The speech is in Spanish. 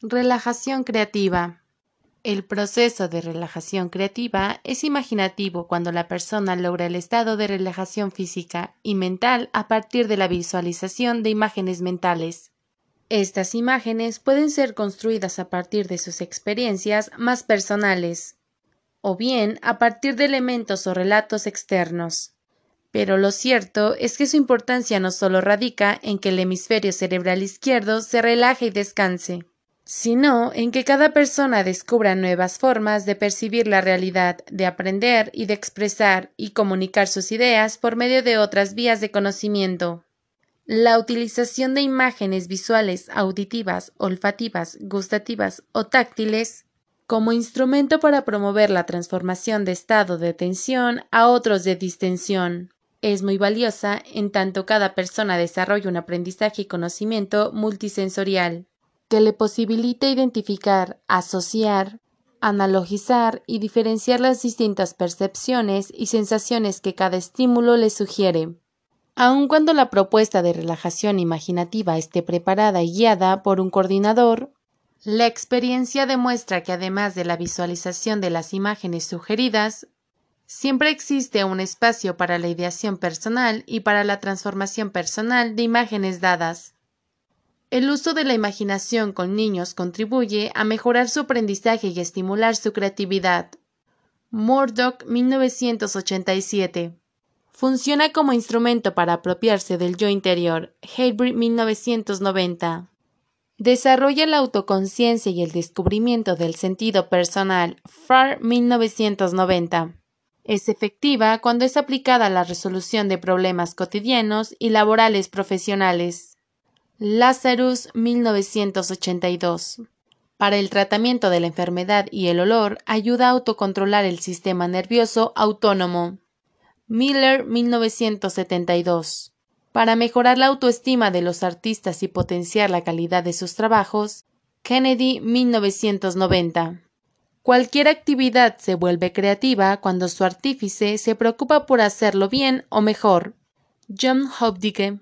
Relajación creativa. El proceso de relajación creativa es imaginativo cuando la persona logra el estado de relajación física y mental a partir de la visualización de imágenes mentales. Estas imágenes pueden ser construidas a partir de sus experiencias más personales, o bien a partir de elementos o relatos externos. Pero lo cierto es que su importancia no solo radica en que el hemisferio cerebral izquierdo se relaje y descanse, sino en que cada persona descubra nuevas formas de percibir la realidad, de aprender y de expresar y comunicar sus ideas por medio de otras vías de conocimiento. La utilización de imágenes visuales, auditivas, olfativas, gustativas o táctiles como instrumento para promover la transformación de estado de tensión a otros de distensión. Es muy valiosa en tanto cada persona desarrolla un aprendizaje y conocimiento multisensorial que le posibilite identificar, asociar, analogizar y diferenciar las distintas percepciones y sensaciones que cada estímulo le sugiere. Aun cuando la propuesta de relajación imaginativa esté preparada y guiada por un coordinador, la experiencia demuestra que además de la visualización de las imágenes sugeridas, siempre existe un espacio para la ideación personal y para la transformación personal de imágenes dadas. El uso de la imaginación con niños contribuye a mejorar su aprendizaje y estimular su creatividad. Murdoch 1987 Funciona como instrumento para apropiarse del yo interior. Haybreed 1990 Desarrolla la autoconciencia y el descubrimiento del sentido personal. Farr 1990 Es efectiva cuando es aplicada a la resolución de problemas cotidianos y laborales profesionales. Lazarus 1982. Para el tratamiento de la enfermedad y el olor ayuda a autocontrolar el sistema nervioso autónomo. Miller 1972. Para mejorar la autoestima de los artistas y potenciar la calidad de sus trabajos. Kennedy 1990. Cualquier actividad se vuelve creativa cuando su artífice se preocupa por hacerlo bien o mejor. John Hopdike